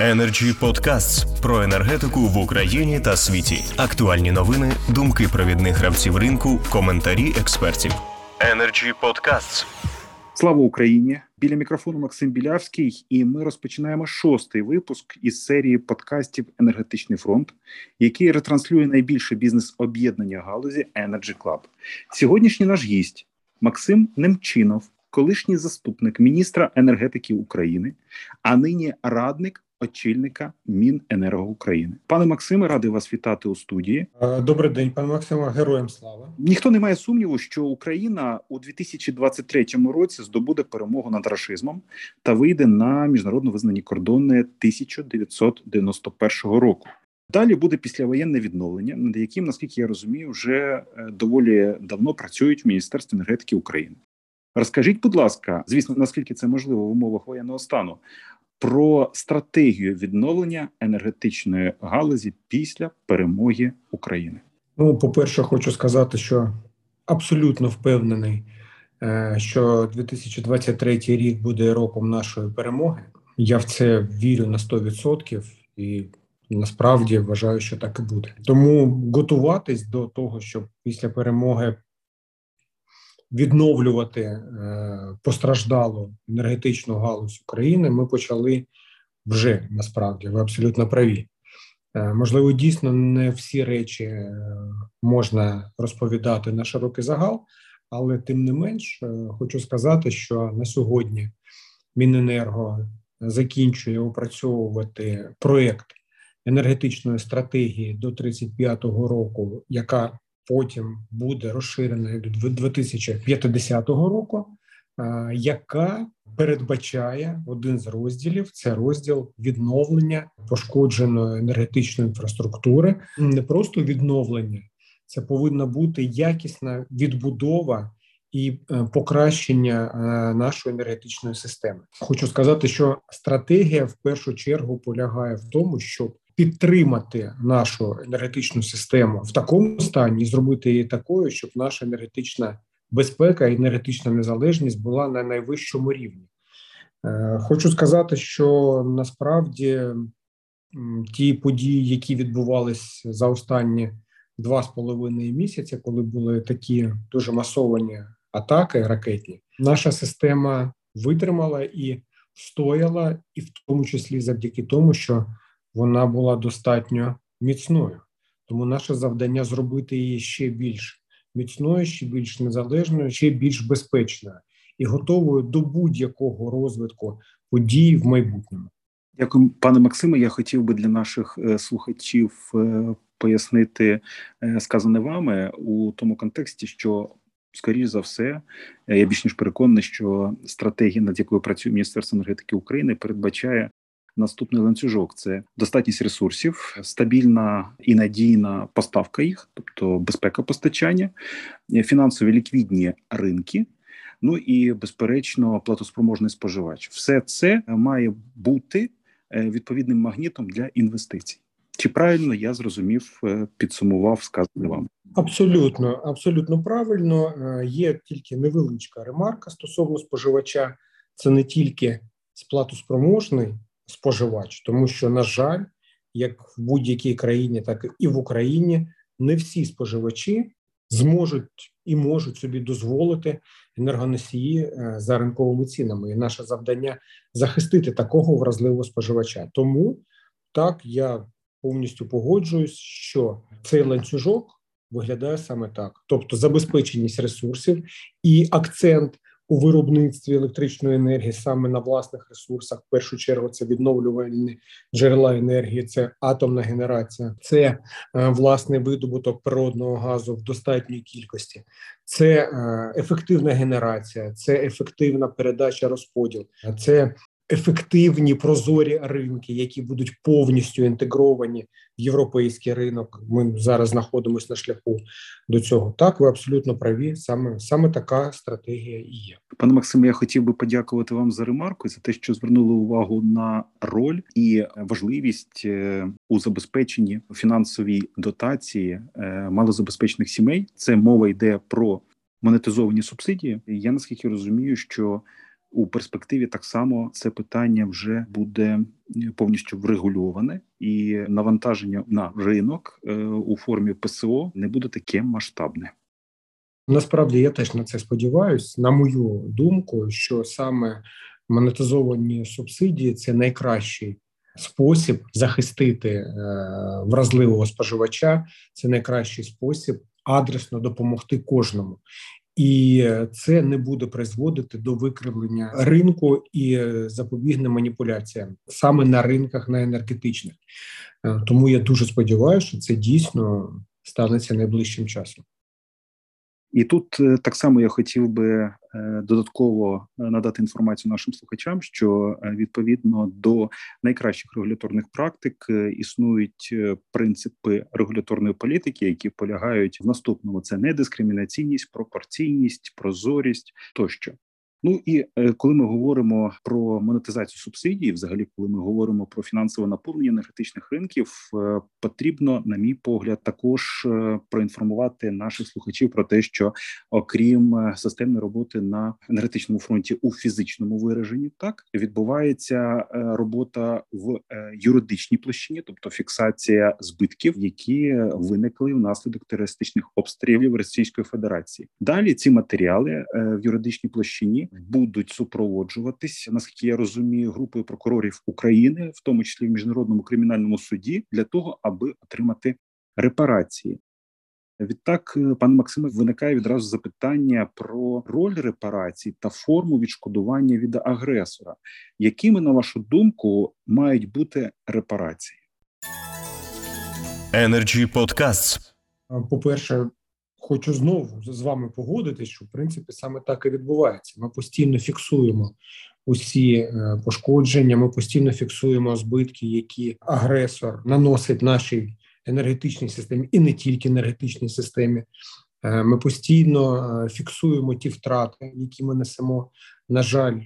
Energy Podcasts про енергетику в Україні та світі. Актуальні новини, думки провідних гравців ринку, коментарі експертів. Energy Podcasts. Слава Україні! Біля мікрофону Максим Білявський, і ми розпочинаємо шостий випуск із серії подкастів Енергетичний фронт, який ретранслює найбільше бізнес-об'єднання галузі Energy Club. Сьогоднішній наш гість Максим Немчинов, колишній заступник міністра енергетики України, а нині радник очільника Міненерго України. Пане Максиме, радий вас вітати у студії. Е, добрий день, пане Максиме, героям слава. Ніхто не має сумніву, що Україна у 2023 році здобуде перемогу над рашизмом та вийде на міжнародно визнані кордони 1991 року. Далі буде післявоєнне відновлення, над яким, наскільки я розумію, вже е, доволі давно працюють в Міністерстві енергетики України. Розкажіть, будь ласка, звісно, наскільки це можливо в умовах воєнного стану, про стратегію відновлення енергетичної галузі після перемоги України. Ну, по перше, хочу сказати, що абсолютно впевнений, е, що 2023 рік буде роком нашої перемоги. Я в це вірю на 100% і насправді вважаю, що так і буде. Тому готуватись до того, щоб після перемоги відновлювати е, постраждалу енергетичну галузь України, ми почали вже насправді. Ви абсолютно праві. Е, можливо, дійсно не всі речі е, можна розповідати на широкий загал, але тим не менш, хочу сказати, що на сьогодні Міненерго закінчує опрацьовувати проєкт енергетичної стратегії до 35-го року, яка потім буде розширена до 2050 року, яка передбачає один з розділів це розділ відновлення пошкодженої енергетичної інфраструктури, не просто відновлення, це повинна бути якісна відбудова. І е, покращення е, нашої енергетичної системи, хочу сказати, що стратегія в першу чергу полягає в тому, щоб підтримати нашу енергетичну систему в такому стані зробити її такою, щоб наша енергетична безпека і енергетична незалежність була на найвищому рівні. Е, хочу сказати, що насправді ті події, які відбувалися за останні два з половиною місяці, коли були такі дуже масовані атаки ракетні, наша система витримала і стояла, і в тому числі завдяки тому, що вона була достатньо міцною. Тому наше завдання зробити її ще більш міцною, ще більш незалежною, ще більш безпечною і готовою до будь-якого розвитку подій в майбутньому. Дякую, пане Максиме. Я хотів би для наших е, слухачів е, пояснити е, сказане вами у тому контексті, що скоріш за все, я більш ніж переконаний, що стратегія, над якою працює Міністерство енергетики України, передбачає наступний ланцюжок це достатність ресурсів, стабільна і надійна поставка їх, тобто безпека постачання, фінансові ліквідні ринки. Ну і безперечно, платоспроможний споживач. Все це має бути е, відповідним магнітом для інвестицій. Чи правильно я зрозумів, е, підсумував сказане вам? Абсолютно, абсолютно правильно. Е, є тільки невеличка ремарка стосовно споживача. Це не тільки сплатоспроможний споживач, тому що, на жаль, як в будь-якій країні, так і в Україні, не всі споживачі зможуть і можуть собі дозволити енергоносії е, за ринковими цінами. І наше завдання захистити такого вразливого споживача. Тому так я повністю погоджуюсь, що цей ланцюжок виглядає саме так: тобто забезпеченість ресурсів і акцент у виробництві електричної енергії саме на власних ресурсах. В першу чергу це відновлювальні джерела енергії, це атомна генерація, це е, власний видобуток природного газу в достатній кількості, це е, ефективна генерація, це ефективна передача розподіл, це ефективні прозорі ринки, які будуть повністю інтегровані в європейський ринок. Ми зараз знаходимося на шляху до цього. Так, ви абсолютно праві. Саме саме така стратегія і є. Пане Максиме, я хотів би подякувати вам за ремарку за те, що звернули увагу на роль і важливість е, у забезпеченні фінансовій дотації е, малозабезпечених сімей. Це мова йде про монетизовані субсидії. Я наскільки розумію, що у перспективі так само це питання вже буде повністю врегульоване, і навантаження на ринок е, у формі ПСО не буде таке масштабне. Насправді я теж на це сподіваюся. На мою думку, що саме монетизовані субсидії це найкращий спосіб захистити е, вразливого споживача. Це найкращий спосіб адресно допомогти кожному. І це не буде призводити до викривлення ринку і запобігне маніпуляціям саме на ринках на енергетичних. Е, тому я дуже сподіваюся, що це дійсно станеться найближчим часом. І тут е, так само я хотів би додатково е, надати інформацію нашим слухачам, що відповідно до найкращих регуляторних практик існують принципи регуляторної політики, які полягають в наступному: це недискримінаційність, пропорційність, прозорість тощо. Ну і е, коли ми говоримо про монетизацію субсидій, взагалі, коли ми говоримо про фінансове наповнення енергетичних ринків, е, потрібно, на мій погляд, також е, проінформувати наших слухачів про те, що окрім системної роботи на енергетичному фронті у фізичному вираженні, так відбувається робота в юридичній площині, тобто фіксація збитків, які виникли внаслідок терористичних обстрілів Російської Федерації. Далі ці матеріали в юридичній площині будуть супроводжуватись, наскільки я розумію, групою прокурорів України, в тому числі в міжнародному кримінальному суді, для того, аби отримати репарації. Відтак, е, пане Максиме, виникає відразу запитання про роль репарацій та форму відшкодування від агресора. Якими, на вашу думку, мають бути репарації? Energy Podcasts. По перше, хочу знову з вами погодитись, що в принципі саме так і відбувається. Ми постійно фіксуємо усі е, пошкодження. Ми постійно фіксуємо збитки, які агресор наносить нашій енергетичній системі, і не тільки енергетичній системі. Е, ми постійно е, фіксуємо ті втрати, які ми несемо. На жаль,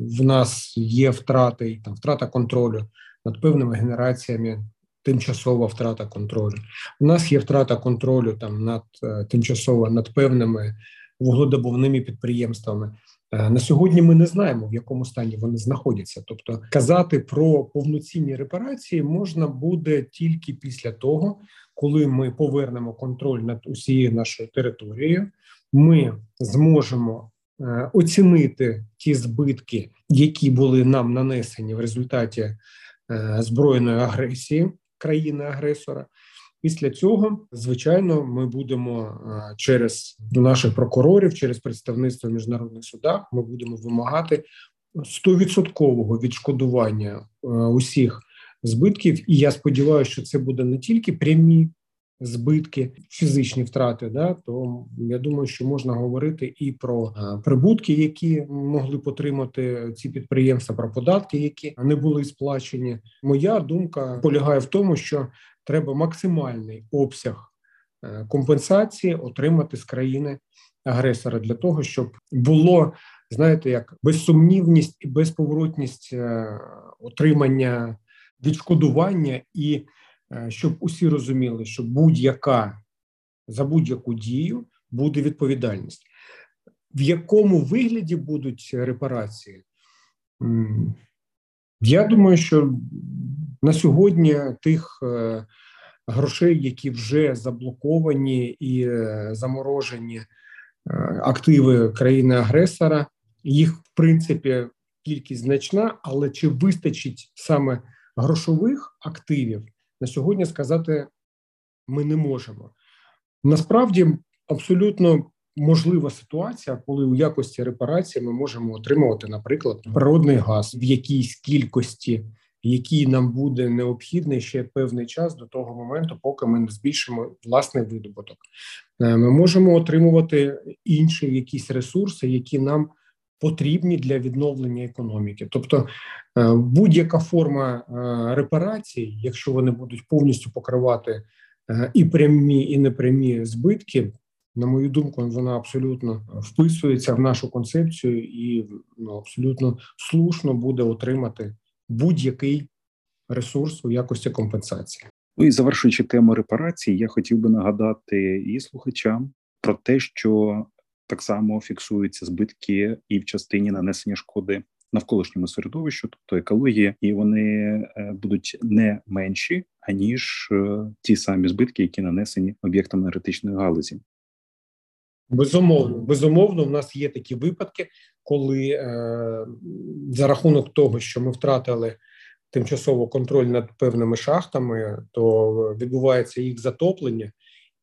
в нас є втрати, там втрата контролю над певними генераціями тимчасова втрата контролю. У нас є втрата контролю там над е, тимчасово над певними вугледобувними підприємствами. Е, на сьогодні ми не знаємо, в якому стані вони знаходяться. Тобто, казати про повноцінні репарації можна буде тільки після того, коли ми повернемо контроль над усією нашою територією. Ми зможемо е, оцінити ті збитки, які були нам нанесені в результаті збройної агресії країни-агресора. Після цього, звичайно, ми будемо е, через наших прокурорів, через представництво міжнародних судах, ми будемо вимагати стовідсоткового відшкодування е, усіх збитків. І я сподіваюся, що це буде не тільки прямі збитки, фізичні втрати, да то я думаю, що можна говорити і про е, прибутки, які могли б отримати ці підприємства, про податки, які не були сплачені. Моя думка полягає в тому, що треба максимальний обсяг е, компенсації отримати з країни агресора для того, щоб було знаєте, як безсумнівність і безповоротність е, отримання відшкодування і щоб усі розуміли, що будь-яка за будь-яку дію буде відповідальність. В якому вигляді будуть репарації? Я думаю, що на сьогодні тих е, грошей, які вже заблоковані і е, заморожені активи країни-агресора, їх в принципі кількість значна, але чи вистачить саме грошових активів на сьогодні сказати ми не можемо. Насправді абсолютно можлива ситуація, коли у якості репарації ми можемо отримувати, наприклад, природний газ в якійсь кількості, який нам буде необхідний ще певний час до того моменту, поки ми не збільшимо власний видобуток. Е, ми можемо отримувати інші якісь ресурси, які нам потрібні для відновлення економіки. Тобто е, будь-яка форма е, репарацій, якщо вони будуть повністю покривати е, і прямі, і непрямі збитки. На мою думку, вона абсолютно вписується в нашу концепцію і ну, абсолютно слушно буде отримати будь-який ресурс у якості компенсації. Ну і завершуючи тему репарацій, я хотів би нагадати і слухачам про те, що так само фіксуються збитки і в частині нанесення шкоди навколишньому середовищу, тобто екології, і вони будуть не менші аніж ті самі збитки, які нанесені об'єктам енергетичної галузі. Безумовно, безумовно, в нас є такі випадки, коли е, за рахунок того, що ми втратили тимчасово контроль над певними шахтами, то відбувається їх затоплення,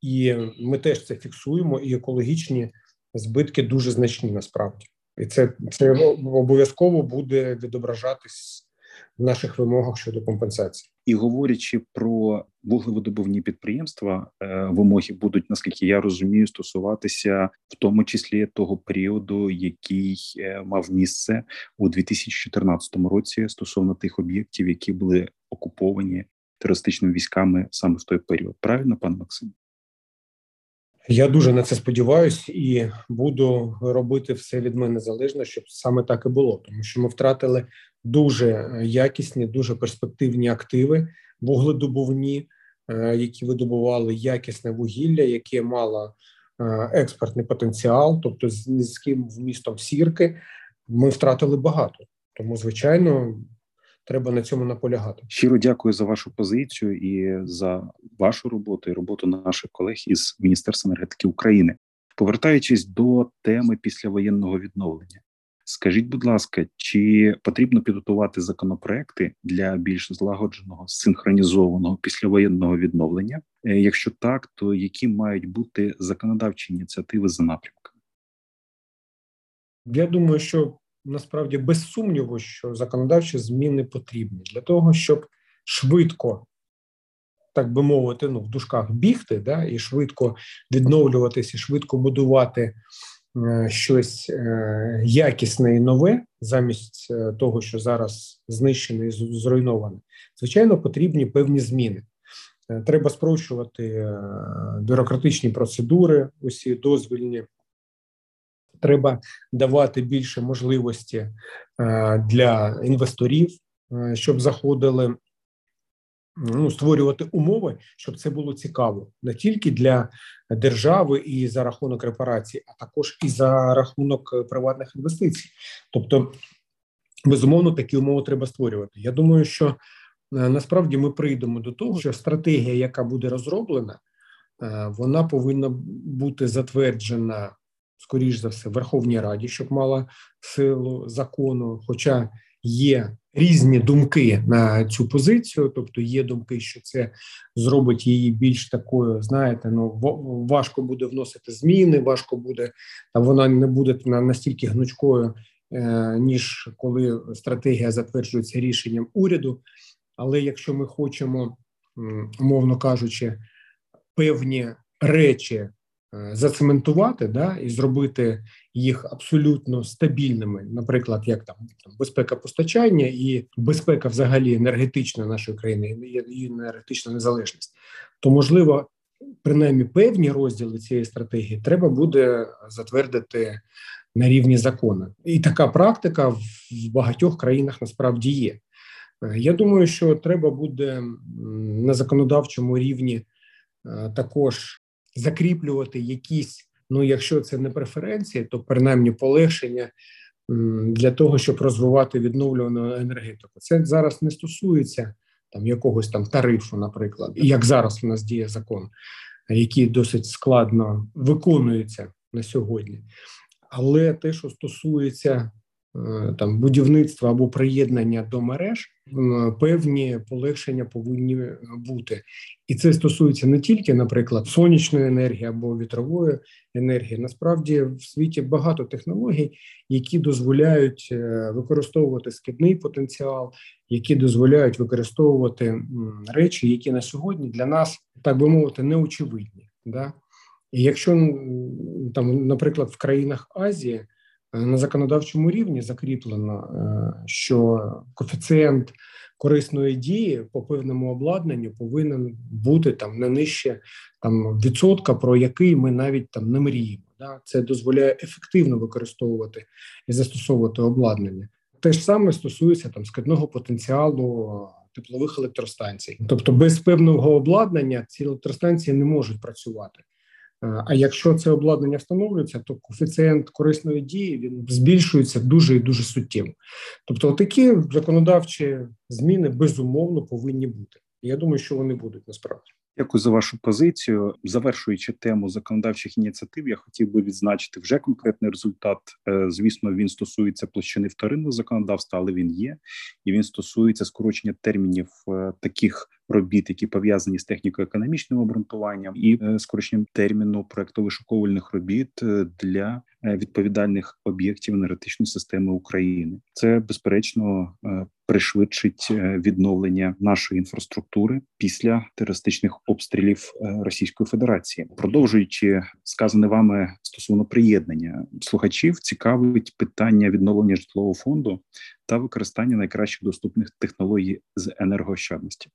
і ми теж це фіксуємо. І екологічні збитки дуже значні насправді, і це це обов'язково буде відображатись в наших вимогах щодо компенсації. І говорячи про вуглеводобувні підприємства, е, вимоги будуть, наскільки я розумію, стосуватися в тому числі того періоду, який е, мав місце у 2014 році стосовно тих об'єктів, які були окуповані терористичними військами саме в той період. Правильно, пан Максим? Я дуже на це сподіваюся і буду робити все від мене залежно, щоб саме так і було, тому що ми втратили дуже е, якісні, дуже перспективні активи, вугледобувні, е, які видобували якісне вугілля, яке мало е, експортний потенціал, тобто з низьким вмістом сірки. Ми втратили багато, тому звичайно. Треба на цьому наполягати. Щиро дякую за вашу позицію і за вашу роботу і роботу наших колег із Міністерства енергетики України. Повертаючись до теми післявоєнного відновлення, Скажіть, будь ласка, чи потрібно підготувати законопроекти для більш злагодженого синхронізованого післявоєнного відновлення? Е, якщо так, то які мають бути законодавчі ініціативи за напрямками? Я думаю, що насправді без сумніву, що законодавчі зміни потрібні для того, щоб швидко. Так би мовити, ну в дужках бігти, да, і швидко відновлюватися, швидко будувати Е, щось е, якісне і нове, замість е, того, що зараз знищене і зруйноване, звичайно, потрібні певні зміни. Треба спрощувати бюрократичні процедури, усі дозвільні. Треба давати більше можливості для інвесторів, щоб заходили ну, створювати умови, щоб це було цікаво не тільки для держави і за рахунок репарацій, а також і за рахунок е, приватних інвестицій. Тобто, безумовно, такі умови треба створювати. Я думаю, що е, насправді ми прийдемо до того, що стратегія, яка буде розроблена, е, вона повинна бути затверджена. Скоріш за все, в Верховній Раді, щоб мала силу закону. Хоча є різні думки на цю позицію, тобто є думки, що це зробить її більш такою. Знаєте, ну важко буде вносити зміни, важко буде та вона не буде настільки гнучкою, е, ніж коли стратегія затверджується рішенням уряду. Але якщо ми хочемо, умовно кажучи, певні речі зацементувати да, і зробити їх абсолютно стабільними, наприклад, як там, там безпека постачання і безпека, взагалі, енергетична нашої країни і енергетична незалежність, то можливо. Принаймні певні розділи цієї стратегії треба буде затвердити на рівні закону, і така практика в багатьох країнах насправді є. Е, я думаю, що треба буде на законодавчому рівні е, також закріплювати якісь, ну якщо це не преференції, то принаймні полегшення для того, щоб розвивати відновлювану енергетику. Це зараз не стосується там якогось там тарифу, наприклад, як зараз у нас діє закон, який досить складно виконується на сьогодні. Але те, що стосується там будівництва або приєднання до мереж, певні полегшення повинні бути, і це стосується не тільки, наприклад, сонячної енергії або вітрової енергії. Насправді в світі багато технологій, які дозволяють е, використовувати скидний потенціал, які дозволяють використовувати речі, які на сьогодні для нас так би мовити неочевидні. Да? І якщо там, наприклад, в країнах Азії. Е, на законодавчому рівні закріплено, е, що коефіцієнт корисної дії по певному обладнанню повинен бути там не нижче там відсотка, про який ми навіть там не мріємо. Да? Це дозволяє ефективно використовувати і застосовувати обладнання. Те ж саме стосується там скидного потенціалу теплових електростанцій, тобто без певного обладнання ці електростанції не можуть працювати. А якщо це обладнання встановлюється, то коефіцієнт корисної дії він збільшується дуже і дуже суттєво. Тобто, такі законодавчі зміни безумовно повинні бути. Я думаю, що вони будуть насправді. Дякую за вашу позицію. Завершуючи тему законодавчих ініціатив, я хотів би відзначити вже конкретний результат. Е, звісно, він стосується площини вторинного законодавства, але він є і він стосується скорочення термінів е, таких робіт, які пов'язані з техніко-економічним обґрунтуванням, і е, скороченням терміну проектово-шуковальних робіт для відповідальних об'єктів енергетичної системи України. Це безперечно пришвидшить відновлення нашої інфраструктури після терористичних обстрілів Російської Федерації, продовжуючи сказане вами стосовно приєднання слухачів, цікавить питання відновлення житлового фонду та використання найкращих доступних технологій з енергоощадності.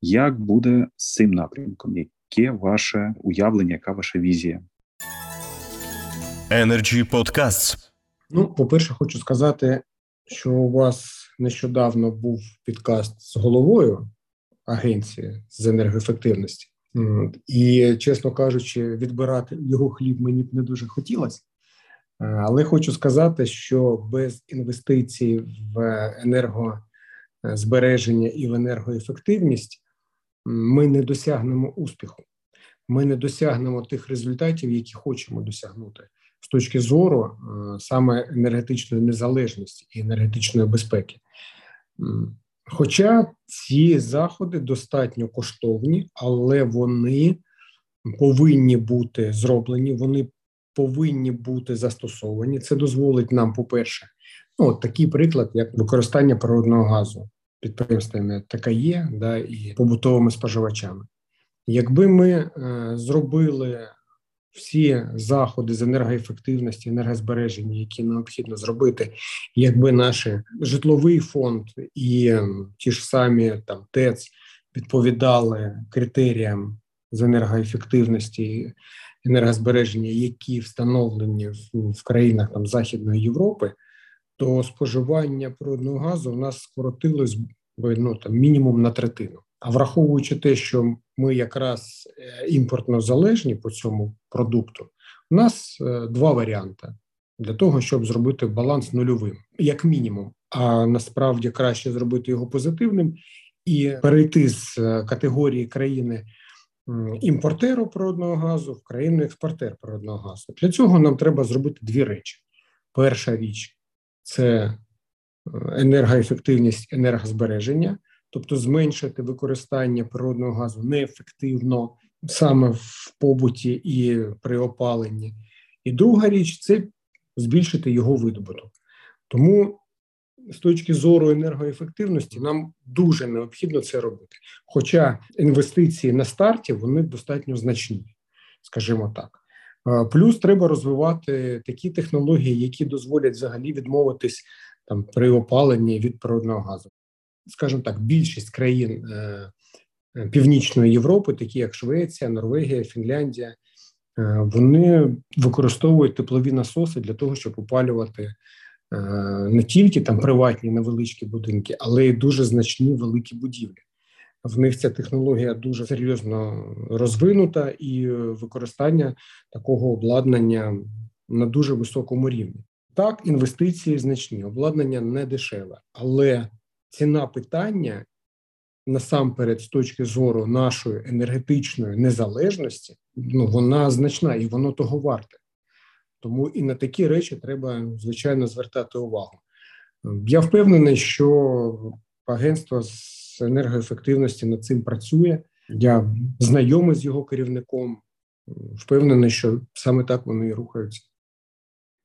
Як буде з цим напрямком? Яке ваше уявлення? Яка ваша візія? Energy Podcasts. Ну, по перше, хочу сказати, що у вас нещодавно був підкаст з головою агенції з енергоефективності, і, чесно кажучи, відбирати його хліб мені б не дуже хотілося. Е, але хочу сказати, що без інвестицій в енергозбереження і в енергоефективність ми не досягнемо успіху. Ми не досягнемо тих результатів, які хочемо досягнути з точки зору е, саме енергетичної незалежності і енергетичної безпеки. Хоча ці заходи достатньо коштовні, але вони повинні бути зроблені, вони повинні бути застосовані. Це дозволить нам, по-перше, ну от такий приклад, як використання природного газу підприємствами ТКЄ да, і побутовими споживачами. Якби ми е, зробили всі заходи з енергоефективності, енергозбереження, які необхідно зробити, якби наш житловий фонд і ті ж самі там ТЕЦ відповідали критеріям з енергоефективності енергозбереження, які встановлені в, в країнах там Західної Європи, то споживання природного газу в нас скоротилось ну, там, мінімум на третину. А враховуючи те, що ми якраз е, імпортно залежні по цьому продукту, у нас е, два варіанти для того, щоб зробити баланс нульовим, як мінімум. А насправді краще зробити його позитивним і перейти з е, категорії країни імпортеру природного газу в країну експортер природного газу. Для цього нам треба зробити дві речі. Перша річ це енергоефективність енергозбереження тобто зменшити використання природного газу неефективно саме в побуті і при опаленні. І друга річ це збільшити його видобуток. Тому з точки зору енергоефективності нам дуже необхідно це робити. Хоча інвестиції на старті вони достатньо значні, скажімо так. Плюс треба розвивати такі технології, які дозволять взагалі відмовитись там при опаленні від природного газу скажімо так, більшість країн е, е, Північної Європи, такі як Швеція, Норвегія, Фінляндія, е, вони використовують теплові насоси для того, щоб опалювати не тільки там приватні невеличкі будинки, але й дуже значні великі будівлі. В них ця технологія дуже серйозно розвинута, і використання такого обладнання на дуже високому рівні. Так, інвестиції значні, обладнання не дешеве, але ціна питання насамперед, з точки зору нашої енергетичної незалежності, ну вона значна і воно того варте. Тому і на такі речі треба звичайно звертати увагу. Я впевнений, що агентство з енергоефективності над цим працює. Я знайомий з його керівником. Впевнений, що саме так вони і рухаються.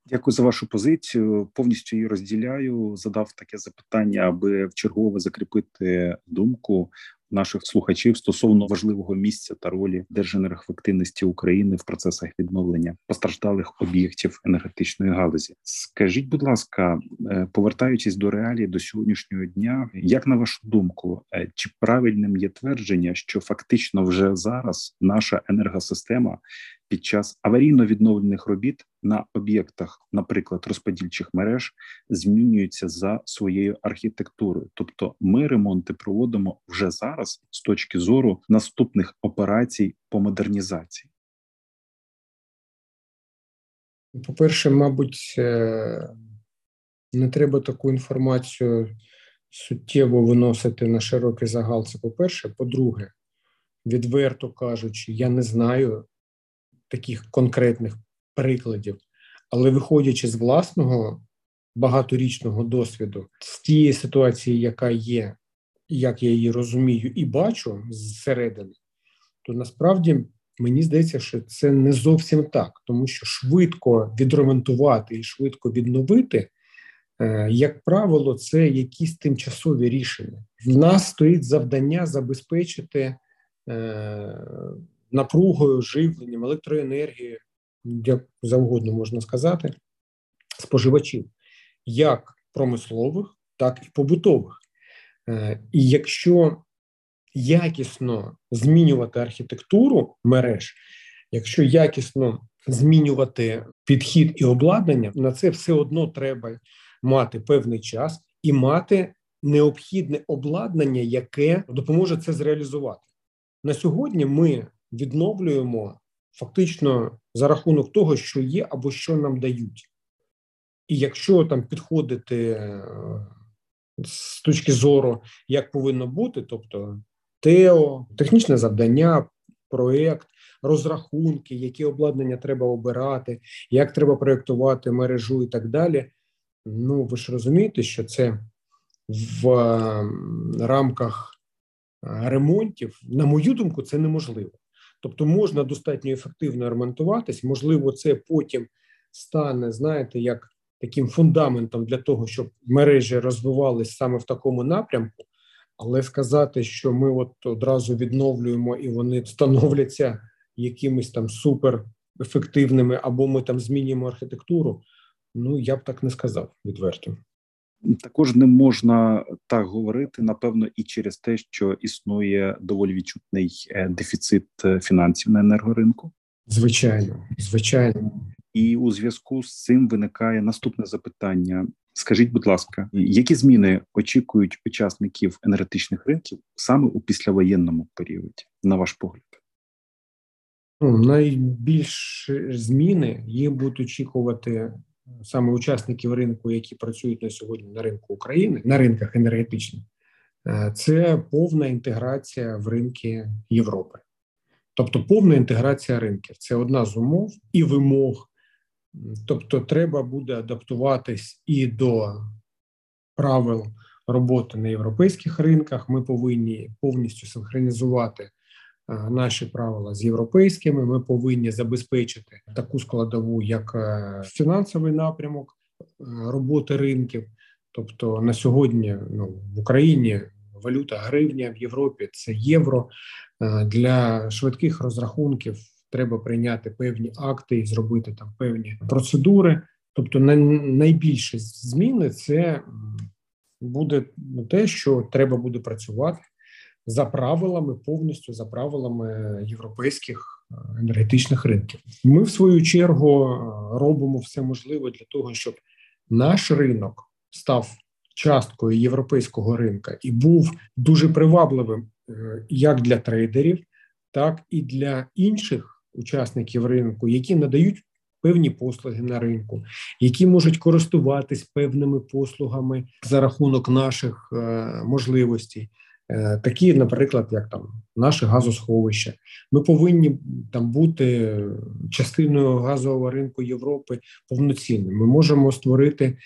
Дякую за вашу позицію. Повністю її розділяю. Задав таке запитання, аби в чергове закріпити думку наших слухачів стосовно важливого місця та ролі держенергоефективності України в процесах відновлення постраждалих об'єктів енергетичної галузі. Скажіть, будь ласка, е, повертаючись до реалії до сьогоднішнього дня, як на вашу думку, е, чи правильним є твердження, що фактично вже зараз наша енергосистема під час аварійно відновлених робіт на об'єктах, наприклад, розподільчих мереж, змінюються за своєю архітектурою. Тобто, ми ремонти проводимо вже зараз з точки зору наступних операцій по модернізації. По-перше, мабуть, е, не треба таку інформацію суттєво виносити на широкий загал. Це по-перше. По-друге, відверто кажучи, я не знаю таких конкретних прикладів, але виходячи з власного багаторічного досвіду, з тієї ситуації, яка є, як я її розумію і бачу зсередини, то насправді мені здається, що це не зовсім так, тому що швидко відремонтувати і швидко відновити. Е, як правило, це якісь тимчасові рішення. В нас стоїть завдання забезпечити е, напругою, живленням, електроенергією, як завгодно можна сказати, споживачів, як промислових, так і побутових. Е, і якщо якісно змінювати архітектуру мереж, якщо якісно змінювати підхід і обладнання, на це все одно треба мати певний час і мати необхідне обладнання, яке допоможе це зреалізувати. На сьогодні ми відновлюємо фактично за рахунок того, що є або що нам дають. І якщо там підходити е, з точки зору, як повинно бути, тобто ТЕО, технічне завдання, проєкт, розрахунки, які обладнання треба обирати, як треба проєктувати мережу і так далі. Ну, ви ж розумієте, що це в рамках ремонтів, на мою думку, це неможливо. Тобто можна достатньо ефективно ремонтуватись, можливо, це потім стане, знаєте, як таким фундаментом для того, щоб мережі розвивались саме в такому напрямку, але сказати, що ми от одразу відновлюємо і вони становляться якимись там суперефективними, або ми там змінюємо архітектуру. Ну я б так не сказав відверто. Також не можна так говорити, напевно, і через те, що існує доволі відчутний е, дефіцит е, фінансів на енергоринку. Звичайно, звичайно, і у зв'язку з цим виникає наступне запитання: скажіть, будь ласка, які зміни очікують учасників енергетичних ринків саме у післявоєнному періоді, на ваш погляд? Ну, найбільш зміни їх будуть очікувати саме учасників ринку, які працюють на сьогодні на ринку України, на ринках енергетичних, е, це повна інтеграція в ринки Європи. Тобто повна інтеграція ринків це одна з умов і вимог. Тобто, треба буде адаптуватись і до правил роботи на європейських ринках. Ми повинні повністю синхронізувати наші правила з європейськими. Ми повинні забезпечити таку складову, як е, фінансовий напрямок е, роботи ринків. Тобто на сьогодні ну, в Україні валюта гривня в Європі це євро. Для швидких розрахунків треба прийняти певні акти і зробити там певні процедури. Тобто, найбільше зміни це буде те, що треба буде працювати за правилами, повністю за правилами європейських е, енергетичних ринків. Ми, в свою чергу, е, робимо все можливе для того, щоб наш ринок став часткою європейського ринка і був дуже привабливим е, як для трейдерів, так і для інших учасників ринку, які надають. Певні послуги на ринку, які можуть користуватись певними послугами за рахунок наших е, можливостей, такі, наприклад, як там наше газосховище. Ми повинні там бути частиною газового ринку Європи повноцінним. Ми можемо створити е,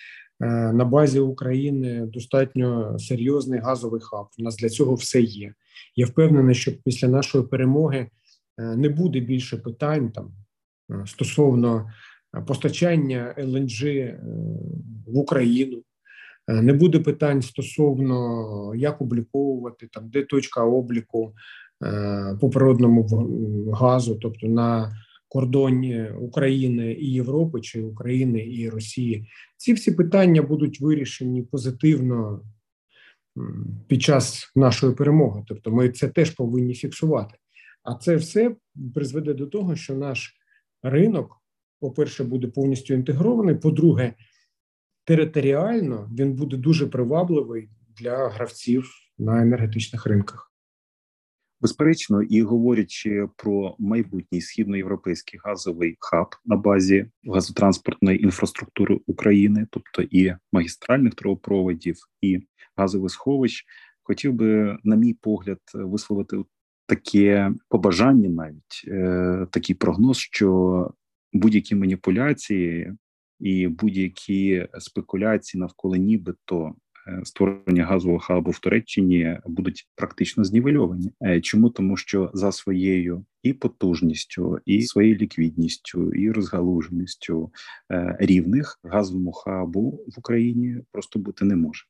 на базі України достатньо серйозний газовий хаб. У нас для цього все є. Я впевнений, що після нашої перемоги е, не буде більше питань там стосовно постачання ЛНЖ в Україну. Е, не буде питань стосовно як обліковувати там, де точка обліку е, по природному газу, тобто на кордоні України і Європи чи України і Росії. Ці всі питання будуть вирішені позитивно під час нашої перемоги. Тобто, ми це теж повинні фіксувати. А це все призведе до того, що наш ринок, по-перше, буде повністю інтегрований. По-друге, територіально він буде дуже привабливий для гравців на енергетичних ринках. Безперечно, і говорячи про майбутній східноєвропейський газовий хаб на базі газотранспортної інфраструктури України, тобто і магістральних трубопроводів, і газових сховищ, хотів би, на мій погляд, висловити таке побажання, навіть е, такий прогноз, що будь-які маніпуляції і будь-які спекуляції навколо нібито Е, створення газового хабу в Туреччині будуть практично знівельовані. Е, чому тому, що за своєю і потужністю, і своєю ліквідністю, і розгалуженістю е, рівних газовому хабу в Україні просто бути не може.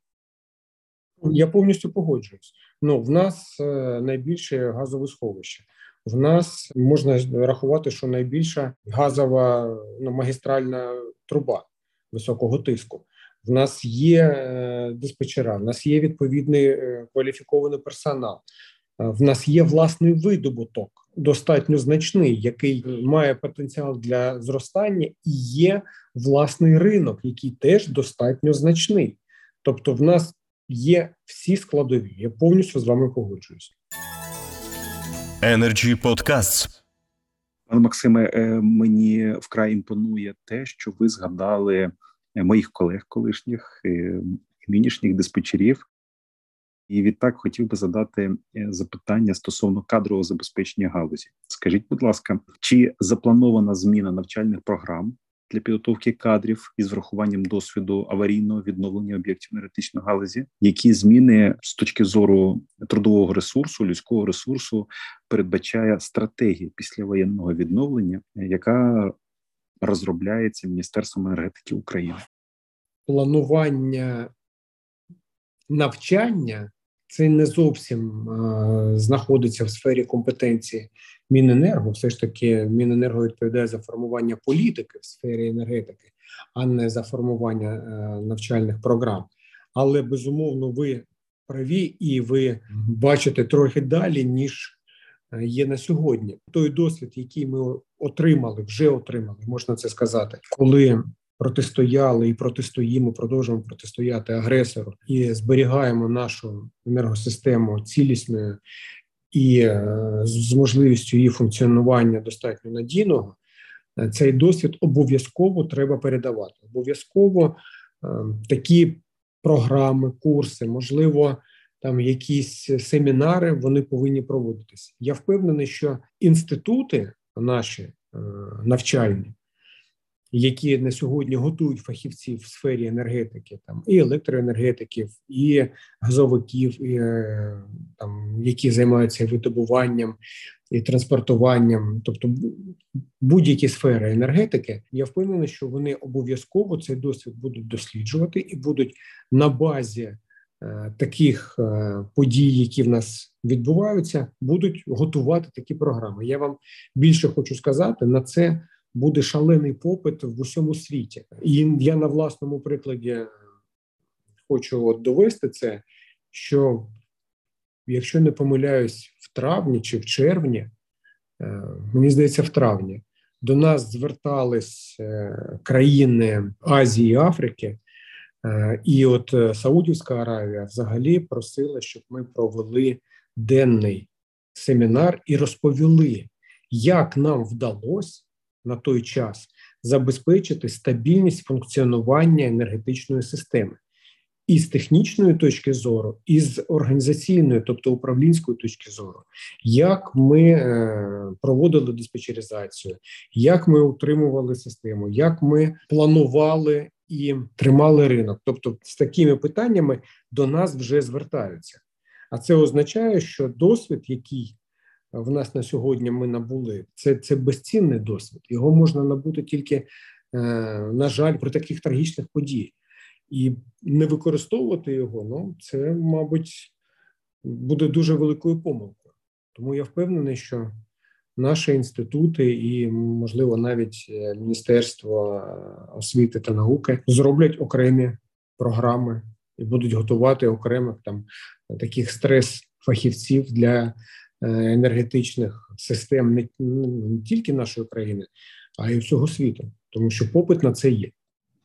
Я повністю погоджуюсь. Ну в нас найбільше газове сховище. В нас можна рахувати, що найбільша газова ну, магістральна труба високого тиску. В нас є е, диспетчера, в нас є відповідний е, кваліфікований персонал, е, в нас є власний видобуток, достатньо значний, який має потенціал для зростання, і є власний ринок, який теж достатньо значний. Тобто, в нас є всі складові. Я повністю з вами погоджуюсь. Energy Podcasts. Пане Максиме, мені вкрай імпонує те, що ви згадали Е, моїх колег, колишніх е, нинішніх диспетчерів. І відтак хотів би задати е, запитання стосовно кадрового забезпечення галузі. Скажіть, будь ласка, чи запланована зміна навчальних програм для підготовки кадрів із врахуванням досвіду аварійного відновлення об'єктів енергетичної галузі? Які зміни з точки зору трудового ресурсу, людського ресурсу передбачає стратегія післявоєнного відновлення, яка розробляється Міністерством енергетики України. Планування навчання це не зовсім а, знаходиться в сфері компетенції Міненерго. Все ж таки, Міненерго відповідає за формування політики в сфері енергетики, а не за формування а, навчальних програм. Але безумовно, ви праві і ви бачите трохи далі, ніж Е, є на сьогодні. Той досвід, який ми отримали, вже отримали, можна це сказати, коли протистояли і протистоїмо, продовжуємо протистояти агресору і зберігаємо нашу енергосистему цілісною і е, з можливістю її функціонування достатньо надійного. Е, цей досвід обов'язково треба передавати. Обов'язково такі програми, курси, можливо, там якісь семінари вони повинні проводитися. Я впевнений, що інститути наші е, навчальні, які на сьогодні готують фахівців в сфері енергетики, там і електроенергетиків, і газовиків, і, е, там які займаються видобуванням і транспортуванням, тобто будь-які сфери енергетики, я впевнений, що вони обов'язково цей досвід будуть досліджувати і будуть на базі. Е, таких е, подій, які в нас відбуваються, будуть готувати такі програми. Я вам більше хочу сказати, на це буде шалений попит в усьому світі, і я на власному прикладі хочу от довести це, що якщо не помиляюсь, в травні чи в червні, е, мені здається, в травні. До нас звертались країни Азії і Африки Е, і от е, Саудівська Аравія взагалі просила, щоб ми провели денний семінар і розповіли, як нам вдалося на той час забезпечити стабільність функціонування енергетичної системи. І з технічної точки зору, і з організаційної, тобто управлінської точки зору, як ми е, проводили диспетчеризацію, як ми утримували систему, як ми планували і тримали ринок. Тобто, з такими питаннями до нас вже звертаються. А це означає, що досвід, який в нас на сьогодні ми набули, це це безцінний досвід. Його можна набути тільки, е, на жаль, при таких трагічних подіях. І не використовувати його, ну це, мабуть, буде дуже великою помилкою. Тому я впевнений, що наші інститути і, можливо, навіть е, Міністерство е, освіти та науки зроблять окремі програми і будуть готувати окремих там таких стрес-фахівців для енергетичних систем не, не тільки нашої країни, а й всього світу, тому що попит на це є.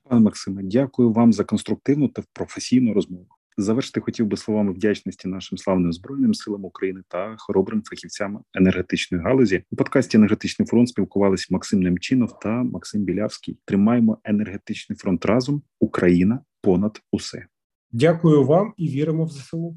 Пане Максиме, дякую вам за конструктивну та професійну розмову. Завершити хотів би словами вдячності нашим славним збройним силам України та хоробрим фахівцям енергетичної галузі. У подкасті енергетичний фронт спілкувалися Максим Немчинов та Максим Білявський. Тримаємо енергетичний фронт разом. Україна понад усе. Дякую вам і віримо в ЗСУ.